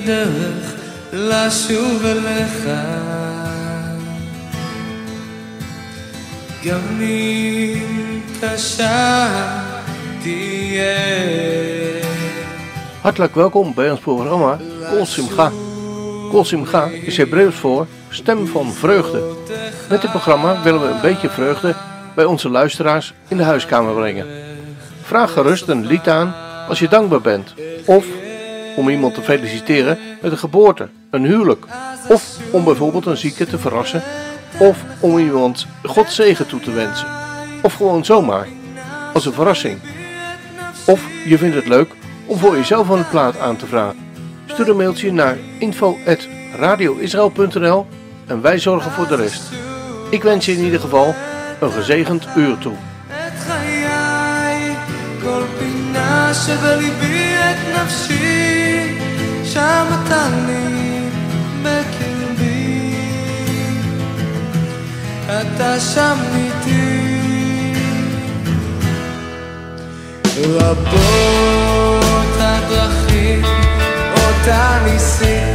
את הדרך לשוב אליך גם אם קשה תהיה Hartelijk welkom bij ons programma Kol Simcha. Kol Simcha is Hebreeuws voor stem van vreugde. Met dit programma willen we een beetje vreugde bij onze luisteraars in de huiskamer brengen. Vraag gerust een lied aan als je dankbaar bent. Of om iemand te feliciteren met een geboorte, een huwelijk. Of om bijvoorbeeld een zieke te verrassen. Of om iemand God zegen toe te wensen. Of gewoon zomaar, als een verrassing. Of je vindt het leuk om voor jezelf een plaat aan te vragen. Stuur een mailtje naar info.radioisrael.nl en wij zorgen voor de rest. Ik wens je in ieder geval een gezegend uur toe. את חיי, כל פינה שבליבי את נפשי, שם אתה לי בקרבי. אתה שם איתי. רבות הדרכים אותה ניסיתי,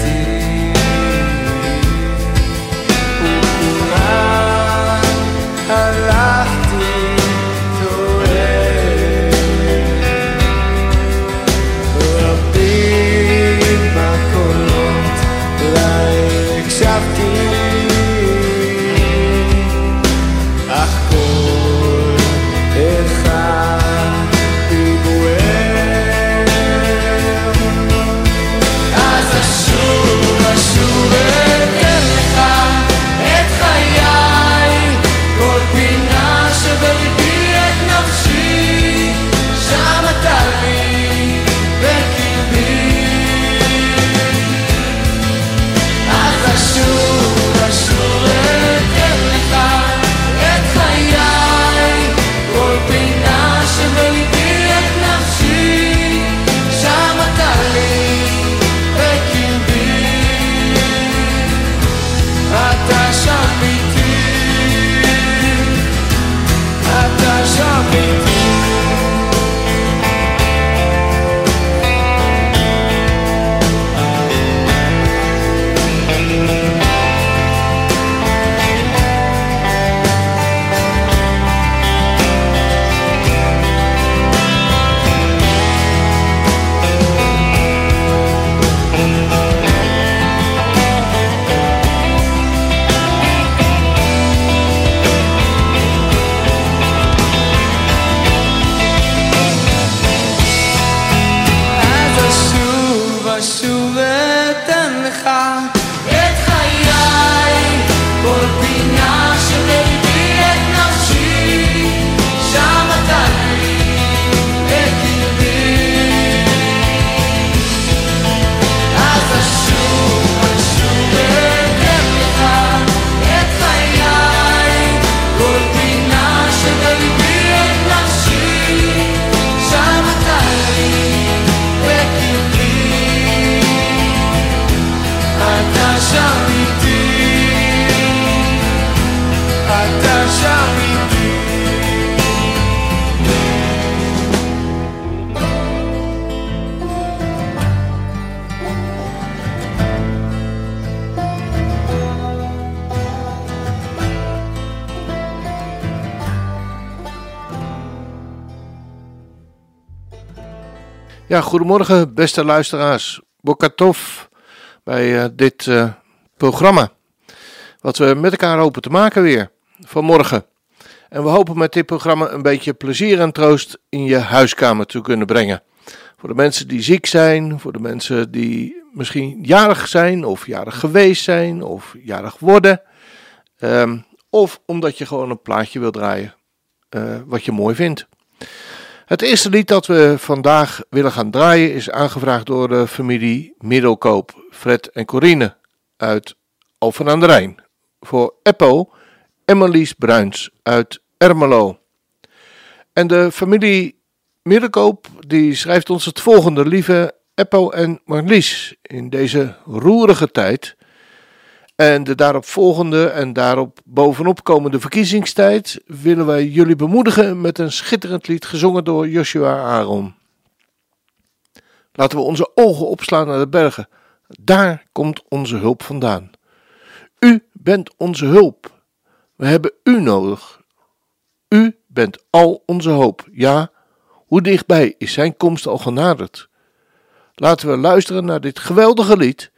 Ja, goedemorgen beste luisteraars. Bokatov bij eh, dit eh, programma. Wat we met elkaar hopen te maken weer vanmorgen. En we hopen met dit programma een beetje plezier en troost in je huiskamer te kunnen brengen. Voor de mensen die ziek zijn, voor de mensen die misschien jarig zijn of jarig geweest zijn of jarig worden. Ehm, of omdat je gewoon een plaatje wil draaien eh, wat je mooi vindt. Het eerste lied dat we vandaag willen gaan draaien is aangevraagd door de familie Middelkoop, Fred en Corine uit Alphen aan de Rijn. Voor Eppo en Marlies Bruins uit Ermelo. En de familie Middelkoop die schrijft ons het volgende, lieve Eppo en Marlies, in deze roerige tijd en de daarop volgende en daarop bovenop komende verkiezingstijd willen wij jullie bemoedigen met een schitterend lied gezongen door Joshua Aaron. Laten we onze ogen opslaan naar de bergen. Daar komt onze hulp vandaan. U bent onze hulp. We hebben u nodig. U bent al onze hoop. Ja, hoe dichtbij is zijn komst al genaderd? Laten we luisteren naar dit geweldige lied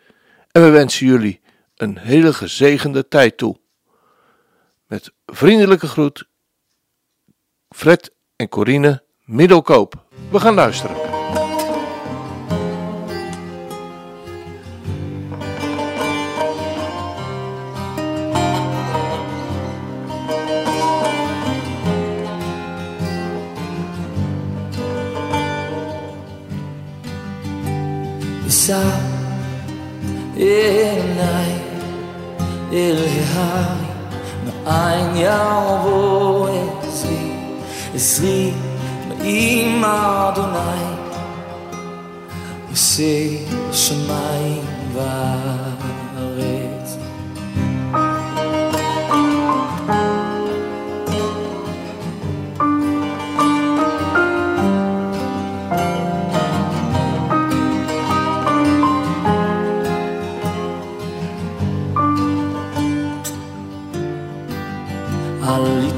en we wensen jullie een hele gezegende tijd toe. Met vriendelijke groet, Fred en Corine Middelkoop. We gaan luisteren. Night ההרים, מאין יבוא עזרי, עזרי מעם אדוני, עושה שמיים וארץ.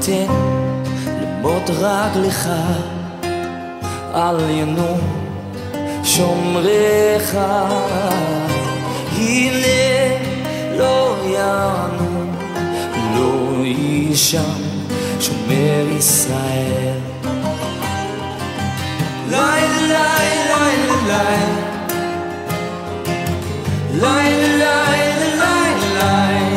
אתן למות רק לך, על ינו שומריך. הנה לא יענו, לא יישם שומר ישראל. Lie, lie, lie, lie, lie, lie. ליי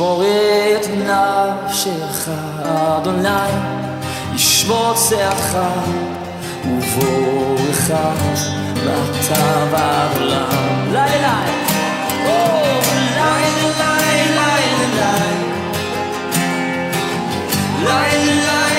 ישמור את נפשך, אדוני ישמור צאתך ובורך מעתה ועד עולם. לילה, או, לילה, לילה, לילה, לילה, לילה,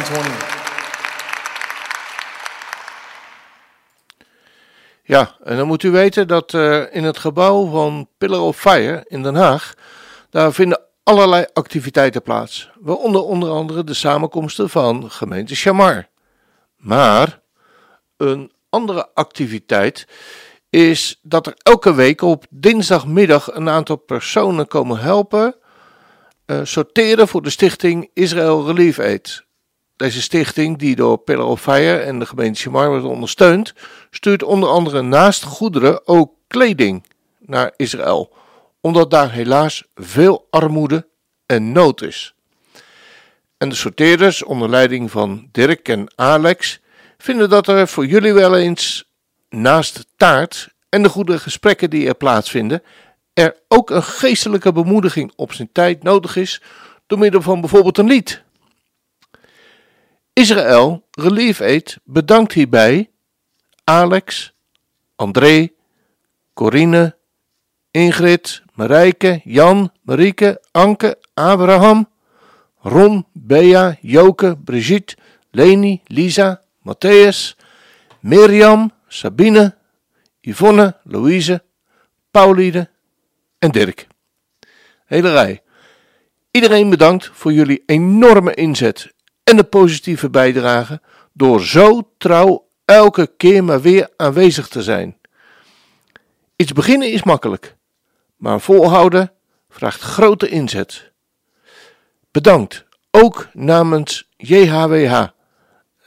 Amen. Psalm 120. Ja, en dan moet u weten dat eh, in het gebouw van Pillar of Fire in Den Haag, daar vinden allerlei activiteiten plaats. Waaronder onder andere de samenkomsten van gemeente Chamar. Maar een andere activiteit is dat er elke week op dinsdagmiddag een aantal personen komen helpen eh, sorteren voor de stichting Israel Relief Aid. Deze stichting, die door Pillar of Fire en de gemeente Chamar wordt ondersteund, stuurt onder andere naast goederen ook kleding naar Israël, omdat daar helaas veel armoede en nood is. En de sorteerders, onder leiding van Dirk en Alex, vinden dat er voor jullie wel eens naast taart en de goede gesprekken die er plaatsvinden, er ook een geestelijke bemoediging op zijn tijd nodig is door middel van bijvoorbeeld een lied. Israël Relief Aid bedankt hierbij Alex, André, Corine, Ingrid, Marijke, Jan, Marieke, Anke, Abraham, Ron, Bea, Joke, Brigitte, Leni, Lisa, Matthäus, Mirjam, Sabine, Yvonne, Louise, Pauline en Dirk. Hele rij. Iedereen bedankt voor jullie enorme inzet en de positieve bijdrage door zo trouw elke keer maar weer aanwezig te zijn. Iets beginnen is makkelijk, maar volhouden vraagt grote inzet. Bedankt, ook namens JHWH,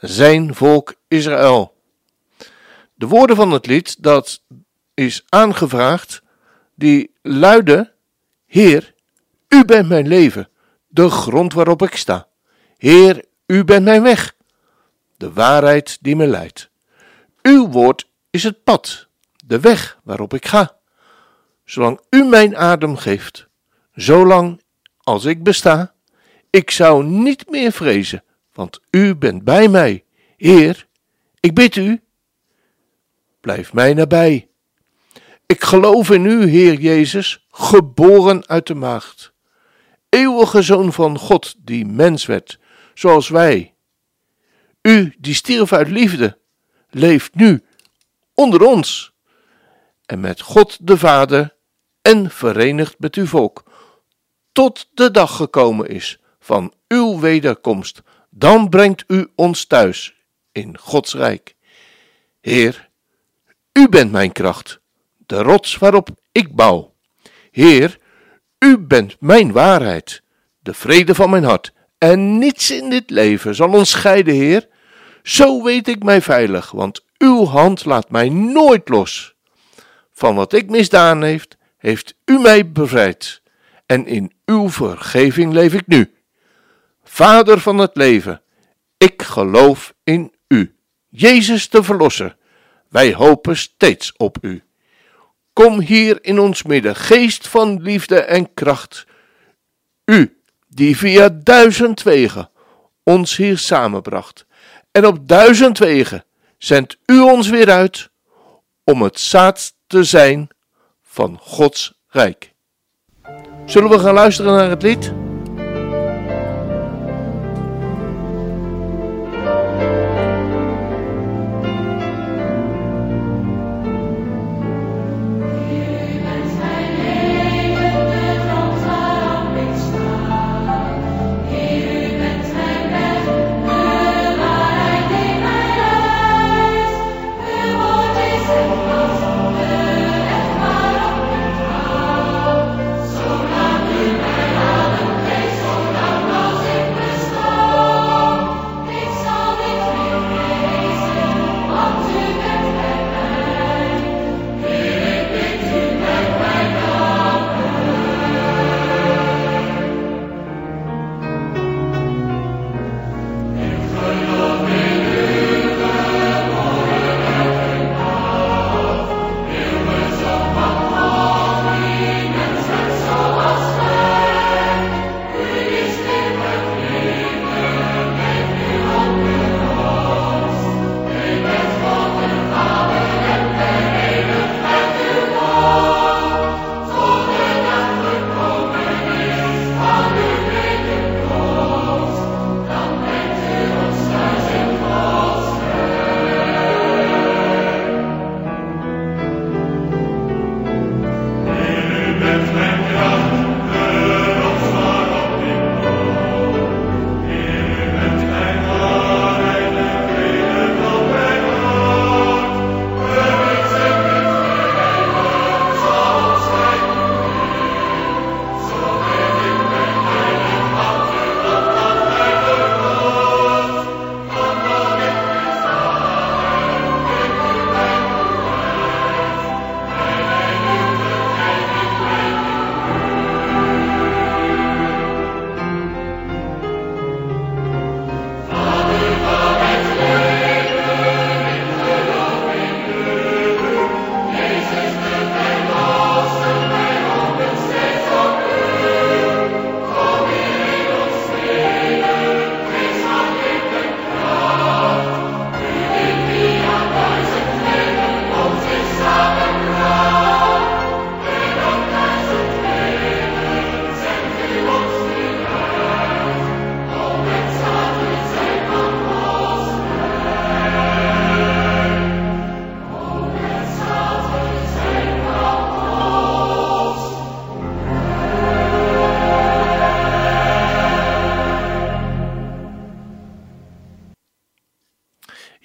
zijn volk Israël. De woorden van het lied dat is aangevraagd, die luiden: Heer, u bent mijn leven, de grond waarop ik sta. Heer, u bent mijn weg, de waarheid die me leidt. Uw woord is het pad, de weg waarop ik ga. Zolang u mijn adem geeft, zolang als ik besta, ik zou niet meer vrezen, want u bent bij mij. Heer, ik bid u, blijf mij nabij. Ik geloof in u, Heer Jezus, geboren uit de maagd. Eeuwige Zoon van God, die mens werd, zoals wij. U, die stierf uit liefde, leeft nu onder ons en met God de Vader en verenigd met uw volk, tot de dag gekomen is van uw wederkomst. Dan brengt u ons thuis in Gods rijk. Heer, u bent mijn kracht, de rots waarop ik bouw. Heer, u bent mijn waarheid, de vrede van mijn hart. En niets in dit leven zal ons scheiden, Heer. Zo weet ik mij veilig, want uw hand laat mij nooit los. Van wat ik misdaan heeft, heeft u mij bevrijd. En in uw vergeving leef ik nu. Vader van het leven, ik geloof in u. Jezus de Verlosser, wij hopen steeds op u. Kom hier in ons midden, geest van liefde en kracht. U, die via duizend wegen ons hier samenbracht. En op duizend wegen zendt u ons weer uit om het zaad te zijn van Gods rijk. Zullen we gaan luisteren naar het lied?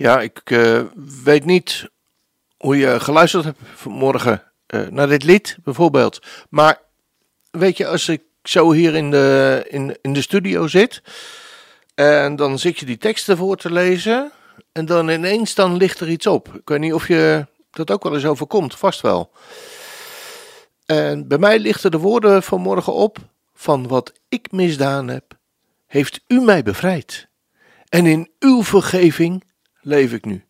Ja, ik eh, weet niet hoe je geluisterd hebt vanmorgen eh, naar dit lied bijvoorbeeld. Maar weet je, als ik zo hier in de, in, in de studio zit en dan zit je die teksten voor te lezen en dan ineens dan ligt er iets op. Ik weet niet of je dat ook wel eens overkomt, vast wel. En bij mij lichten de woorden vanmorgen op van wat ik misdaan heb, heeft u mij bevrijd. En in uw vergeving leef ik nu.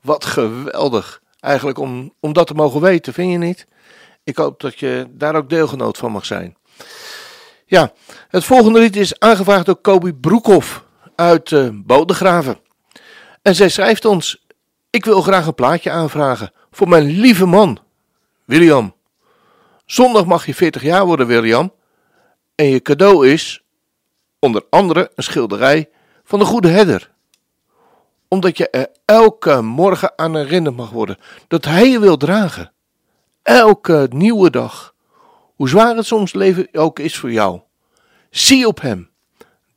Wat geweldig, eigenlijk om, om dat te mogen weten, vind je niet? Ik hoop dat je daar ook deelgenoot van mag zijn. Ja, het volgende lied is aangevraagd door Kobi Broekhoff uit uh, Bodegraven. En zij schrijft ons: Ik wil graag een plaatje aanvragen voor mijn lieve man, William. Zondag mag je 40 jaar worden, William. En je cadeau is, onder andere, een schilderij van de Goede Herder. Omdat je er elke morgen aan herinnerd mag worden dat hij je wil dragen. Elke nieuwe dag. Hoe zwaar het soms leven ook is voor jou. Zie op hem.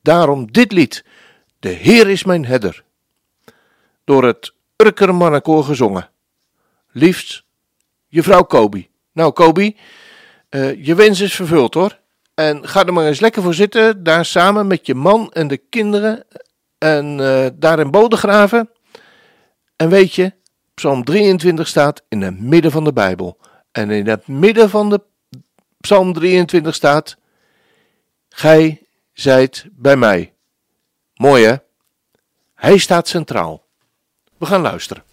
Daarom dit lied. De Heer is mijn herder. Door het Urker Mannenkoor gezongen. Liefst, je vrouw Kobi. Nou Kobi, uh, je wens is vervuld hoor. En ga er maar eens lekker voor zitten, daar samen met je man en de kinderen. En uh, daar in Bodegraven. En weet je, Psalm 23 staat in het midden van de Bijbel. En in het midden van de Psalm 23 staat: Gij zijt bij mij. Mooi hè? Hij staat centraal. We gaan luisteren.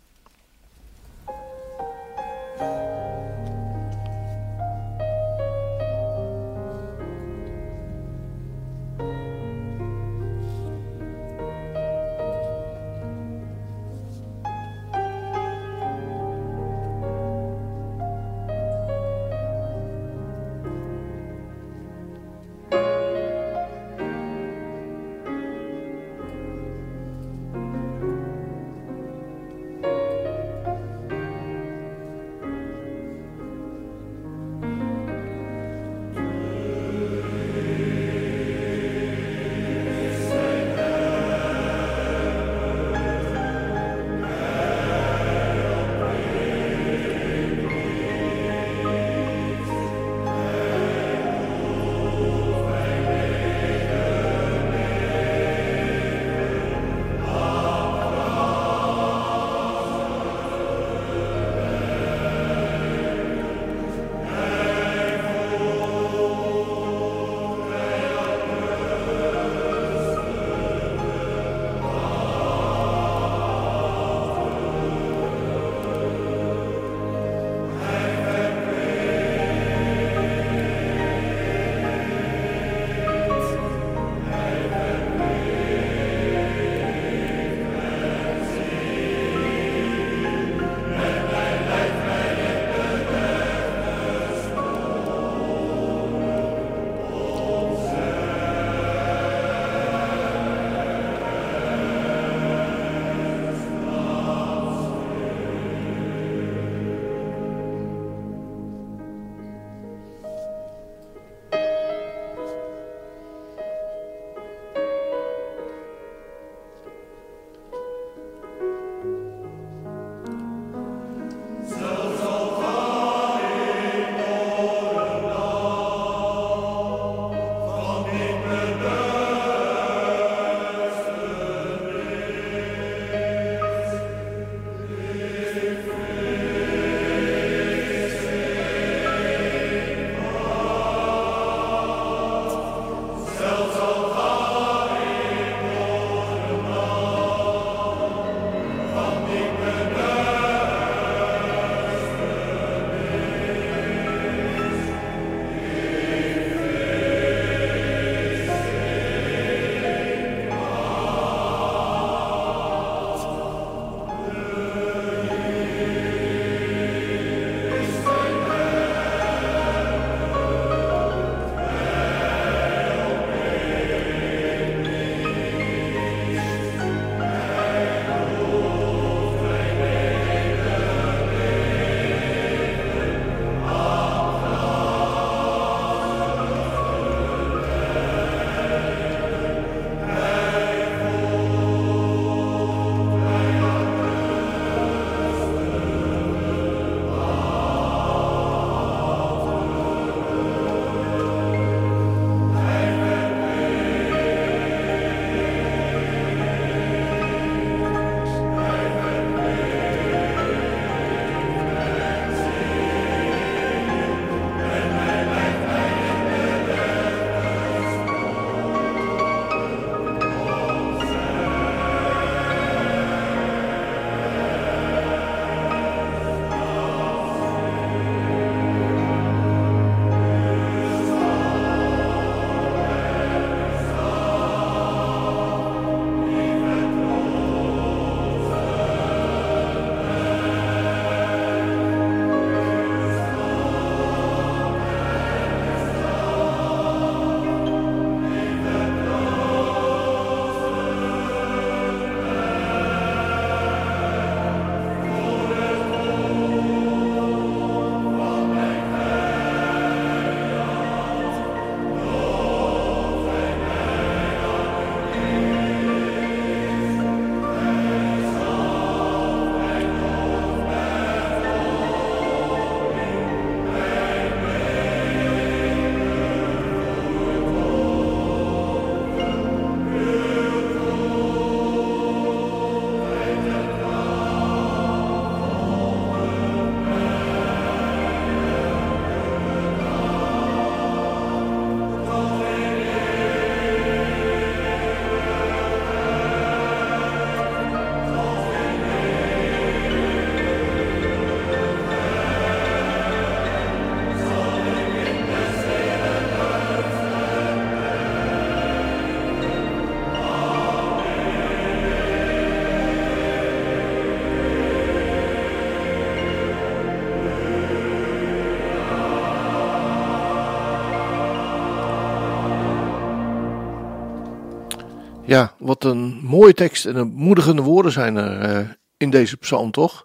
Ja, wat een mooie tekst en een moedigende woorden zijn er eh, in deze psalm, toch?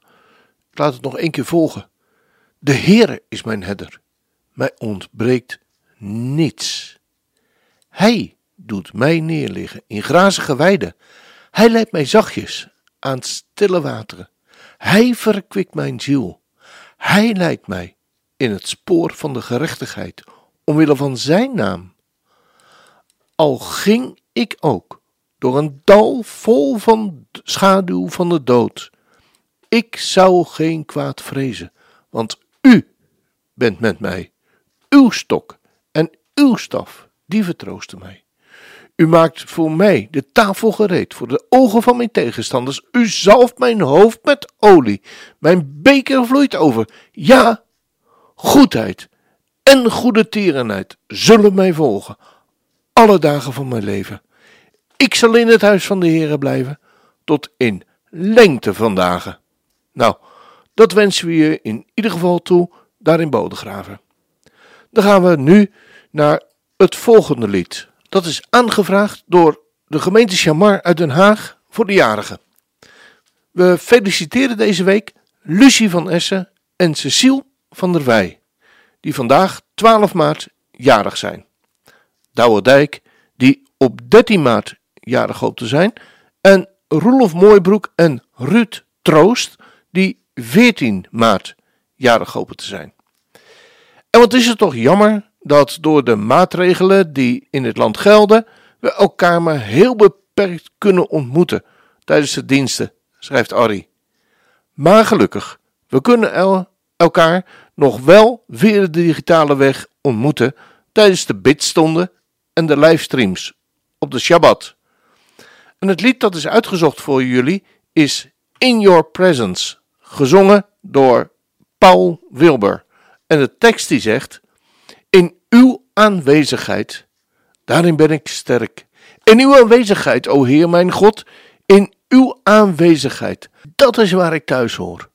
Ik laat het nog één keer volgen. De Heere is mijn herder. Mij ontbreekt niets. Hij doet mij neerliggen in grazige weiden. Hij leidt mij zachtjes aan stille wateren. Hij verkwikt mijn ziel. Hij leidt mij in het spoor van de gerechtigheid, omwille van zijn naam. Al ging ik ook door een dal vol van schaduw van de dood. Ik zou geen kwaad vrezen, want u bent met mij. Uw stok en uw staf, die vertroosten mij. U maakt voor mij de tafel gereed voor de ogen van mijn tegenstanders. U zalft mijn hoofd met olie. Mijn beker vloeit over. Ja, goedheid en goede tierenheid zullen mij volgen alle dagen van mijn leven. Ik zal in het huis van de Heere blijven tot in lengte van dagen. Nou, dat wensen we je in ieder geval toe daar in Bodegraven. Dan gaan we nu naar het volgende lied. Dat is aangevraagd door de gemeente Chamar uit Den Haag voor de jarigen. We feliciteren deze week Lucie van Essen en Cecile van der Wij, die vandaag 12 maart jarig zijn. Douwerdijk, die op 13 maart jarig hoopt te zijn, en Roelof Mooibroek en Ruud Troost, die 14 maart jarig hopen te zijn. En wat is het toch jammer dat door de maatregelen die in het land gelden, we elkaar maar heel beperkt kunnen ontmoeten tijdens de diensten, schrijft Arrie. Maar gelukkig, we kunnen el elkaar nog wel via de digitale weg ontmoeten tijdens de bidstonden en de livestreams op de Shabbat. En het lied dat is uitgezocht voor jullie is In Your Presence, gezongen door Paul Wilber. En de tekst die zegt: In uw aanwezigheid, daarin ben ik sterk. In uw aanwezigheid, o Heer mijn God, in uw aanwezigheid, dat is waar ik thuis hoor.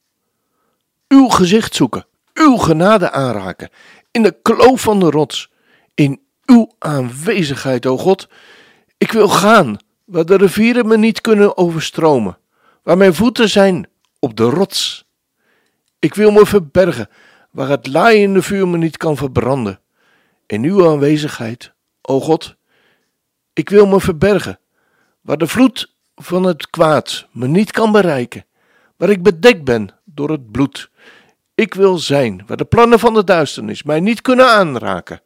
Uw gezicht zoeken, uw genade aanraken, in de kloof van de rots, in uw aanwezigheid, o God. Ik wil gaan waar de rivieren me niet kunnen overstromen, waar mijn voeten zijn op de rots. Ik wil me verbergen waar het laaiende vuur me niet kan verbranden. In uw aanwezigheid, o God, ik wil me verbergen waar de vloed van het kwaad me niet kan bereiken, waar ik bedekt ben door het bloed. Ik wil zijn waar de plannen van de duisternis mij niet kunnen aanraken.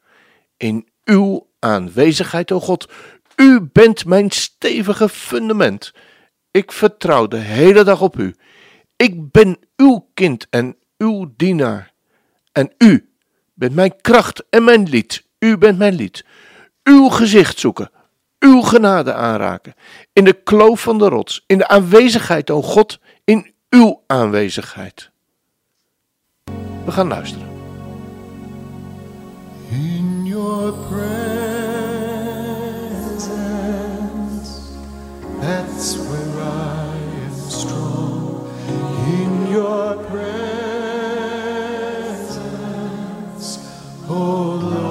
In uw aanwezigheid, o God. U bent mijn stevige fundament. Ik vertrouw de hele dag op u. Ik ben uw kind en uw dienaar. En u bent mijn kracht en mijn lied. U bent mijn lied. Uw gezicht zoeken, uw genade aanraken. In de kloof van de rots, in de aanwezigheid, o God, in uw aanwezigheid. We gaan luisteren. In your presence, oh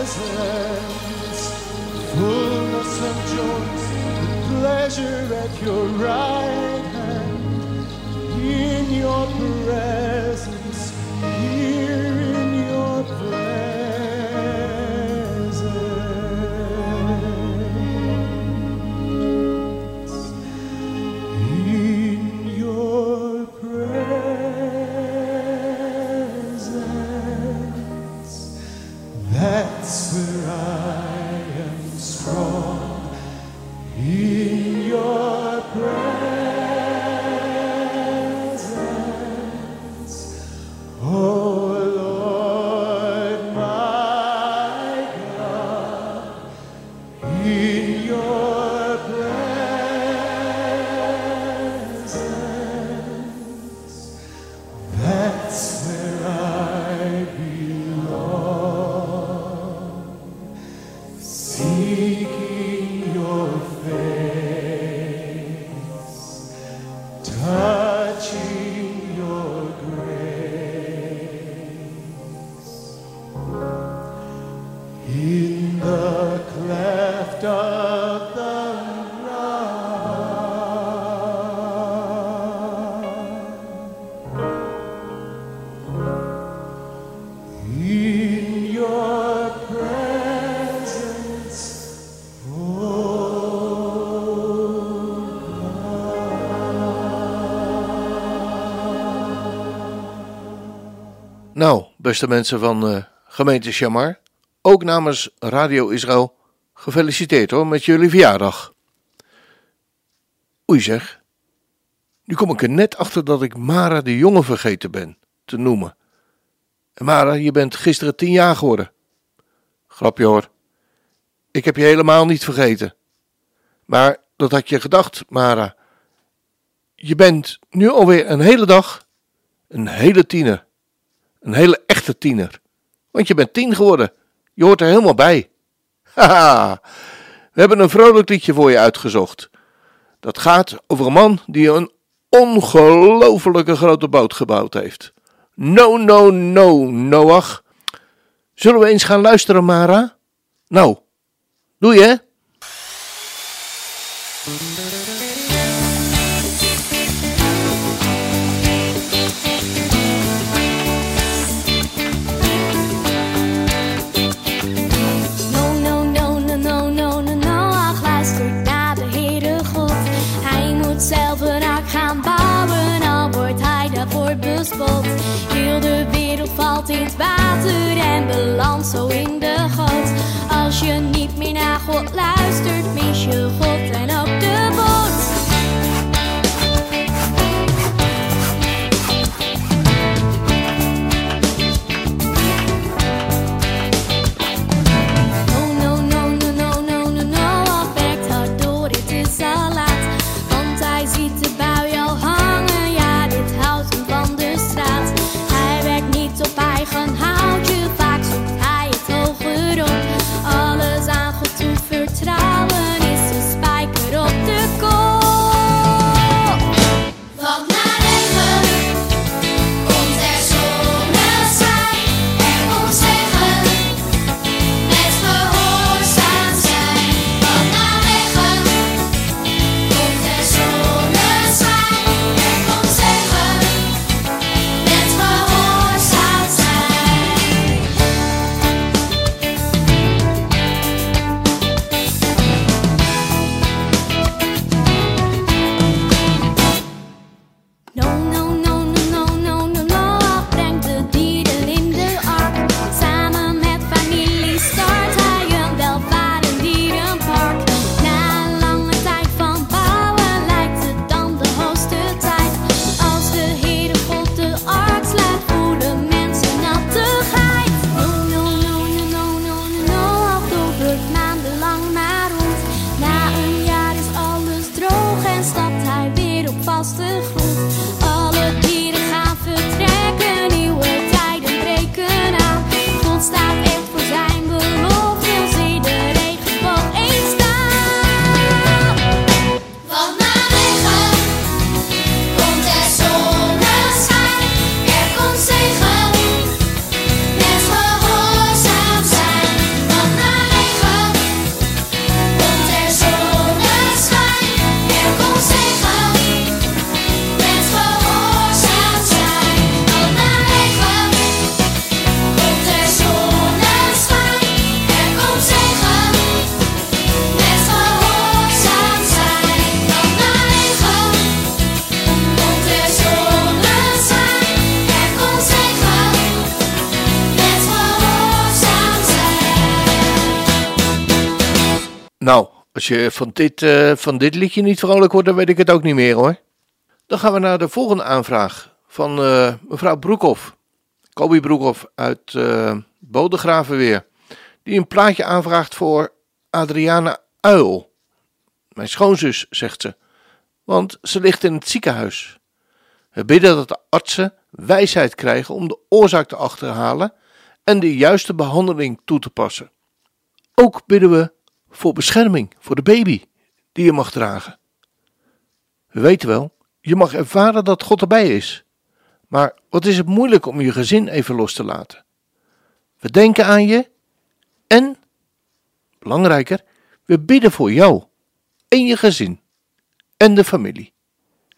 presence. Fullness of joy, the pleasure at your right Nou, beste mensen van eh, gemeente Shamar, ook namens Radio Israël, gefeliciteerd hoor met jullie verjaardag. Oei zeg, nu kom ik er net achter dat ik Mara de Jonge vergeten ben te noemen. En Mara, je bent gisteren tien jaar geworden. Grapje hoor, ik heb je helemaal niet vergeten. Maar dat had je gedacht, Mara. Je bent nu alweer een hele dag een hele tiener. Een hele echte tiener. Want je bent tien geworden. Je hoort er helemaal bij. Haha. We hebben een vrolijk liedje voor je uitgezocht. Dat gaat over een man die een ongelofelijke grote boot gebouwd heeft. No, no, no, Noach. Zullen we eens gaan luisteren, Mara? Nou, doe je, water en belandt zo in de goot. Als je niet meer naar God luistert, weer van dit, eh, van dit liedje niet vrolijk wordt, dan weet ik het ook niet meer hoor. Dan gaan we naar de volgende aanvraag van eh, mevrouw Broekhoff. Kobi Broekhoff uit eh Bodegraven weer. Die een plaatje aanvraagt voor Adriana Uil. Mijn schoonzus, zegt ze. Want ze ligt in het ziekenhuis. We bidden dat de artsen wijsheid krijgen om de oorzaak te achterhalen en de juiste behandeling toe te passen. Ook bidden we voor bescherming voor de baby die je mag dragen. We weten wel, je mag ervaren dat God erbij is. Maar wat is het moeilijk om je gezin even los te laten? We denken aan je en, belangrijker, we bidden voor jou en je gezin en de familie.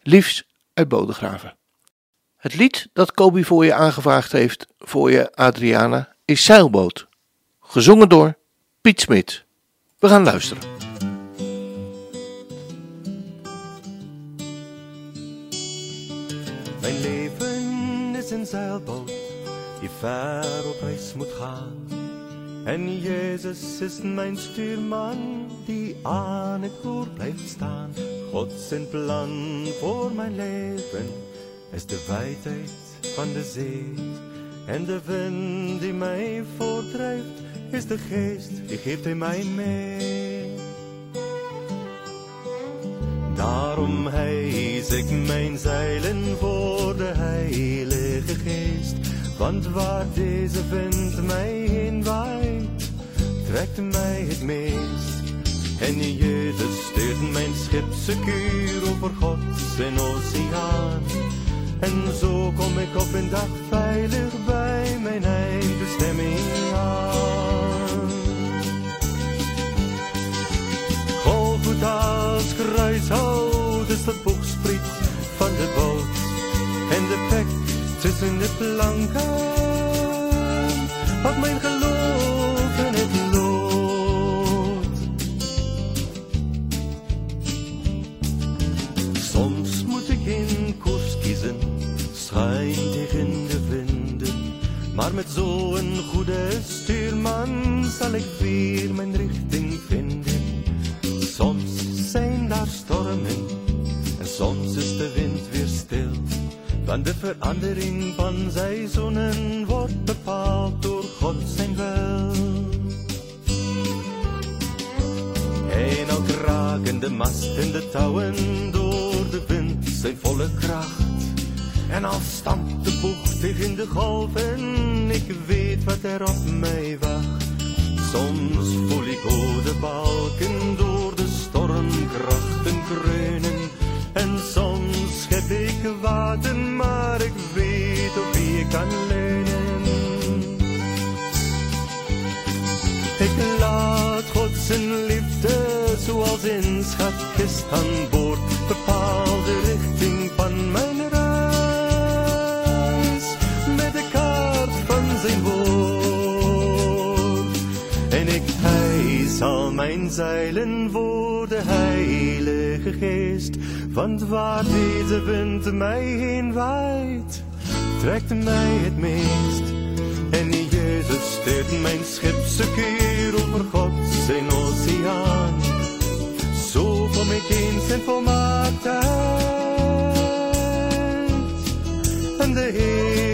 Liefs uit Bodegraven. Het lied dat Kobi voor je aangevraagd heeft voor je Adriana is Zeilboot. Gezongen door Piet Smit. We gaan luisteren. Mijn leven is een zeilboot die ver op reis moet gaan. En Jezus is mijn stuurman die aan het roer blijft staan. God zijn plan voor mijn leven is de wijdheid van de zee. En de wind die mij voortdrijft is de geest die geeft hij mij mee. Daarom hijs ik mijn zeilen voor de Heilige Geest. Want waar deze wind mij heen waait, trekt mij het meest. En Jezus stuurt mijn schip secuur over Gods en oceaan. En zo kom ik op een dag veilig bij mijn eindbestemming aan. Geest, want waar deze wind mij heen waait, trekt mij het meest. En Jezus stuurt mijn schip secuur over God zijn oceaan. Zo kom ik eens in volmaaktheid en de hemelhaven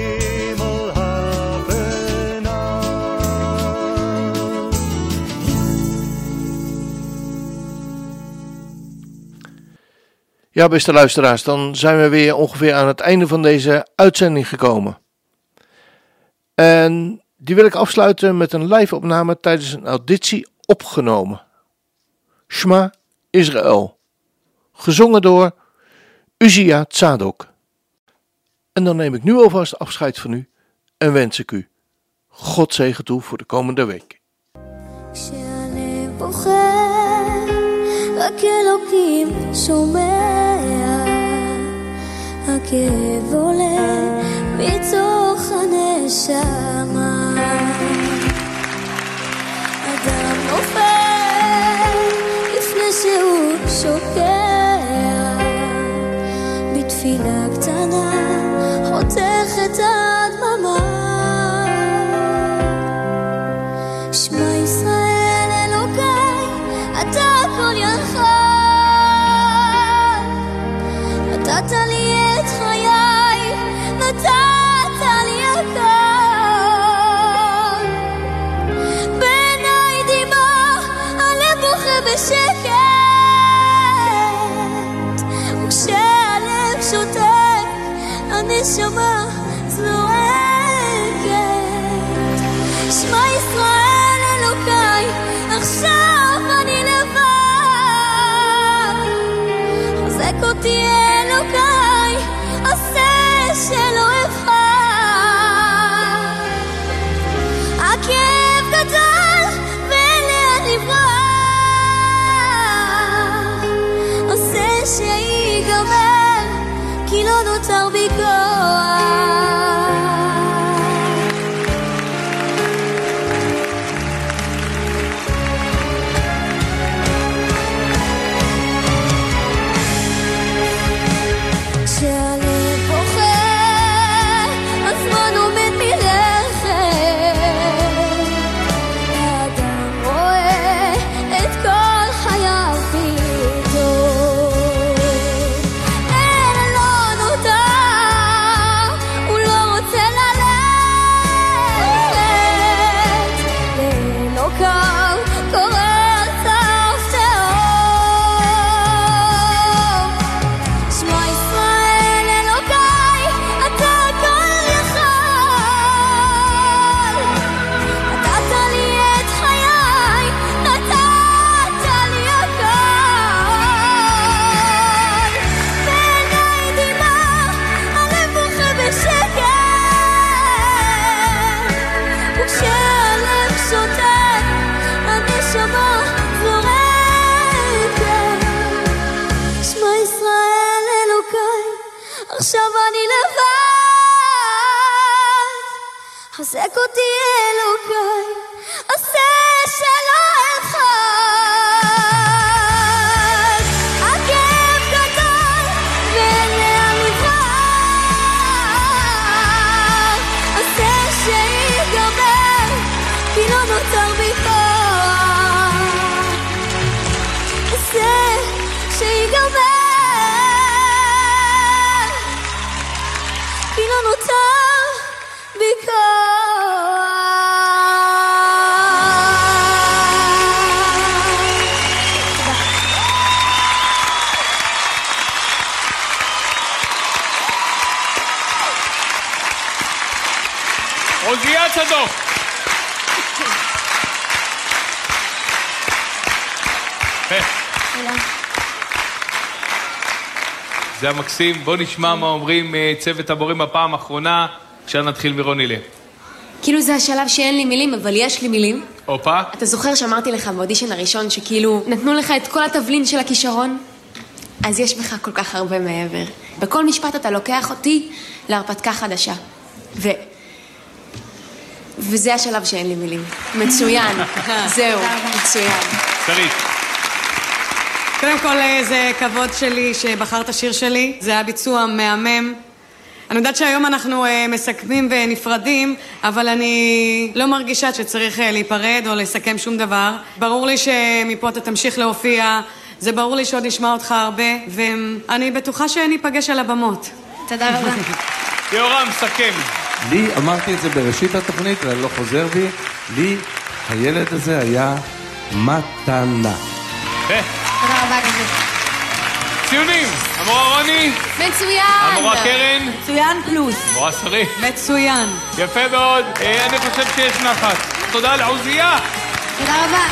Ja, beste luisteraars, dan zijn we weer ongeveer aan het einde van deze uitzending gekomen. En die wil ik afsluiten met een live opname tijdens een auditie opgenomen. Shma Israël. Gezongen door Uzia Tzadok. En dan neem ik nu alvast afscheid van u en wens ik u God zegen toe voor de komende week. רק אלוקים שומע. הכאב עולה מתוך הנשמה. אדם נופל לפני שהוא שוקע. 这里 זה היה מקסים. בוא נשמע מה אומרים אה, צוות המורים בפעם האחרונה. עכשיו נתחיל מרוני לב. כאילו זה השלב שאין לי מילים, אבל יש לי מילים. הופה. אתה זוכר שאמרתי לך באודישן הראשון שכאילו נתנו לך את כל התבלין של הכישרון? אז יש בך כל כך הרבה מעבר. בכל משפט אתה לוקח אותי להרפתקה חדשה. ו... וזה השלב שאין לי מילים. מצוין. זהו, מצוין. שרית. קודם כל, אה, זה כבוד שלי שבחרת שיר שלי. זה היה ביצוע מהמם. אני יודעת שהיום אנחנו אה, מסכמים ונפרדים, אבל אני לא מרגישה שצריך אה, להיפרד או לסכם שום דבר. ברור לי שמפה אתה תמשיך להופיע, זה ברור לי שעוד נשמע אותך הרבה, ואני בטוחה שניפגש על הבמות. תודה רבה. יורם, סכם. לי, אמרתי את זה בראשית התוכנית ואני לא חוזר בי, לי הילד הזה היה מתנה. תודה רבה, גבי. ציונים. המורה רוני. מצוין! המורה קרן. מצוין פלוס. המורה שרית. מצוין. יפה מאוד. אה, אני חושב שיש נחת. תודה לעוזיה. תודה רבה.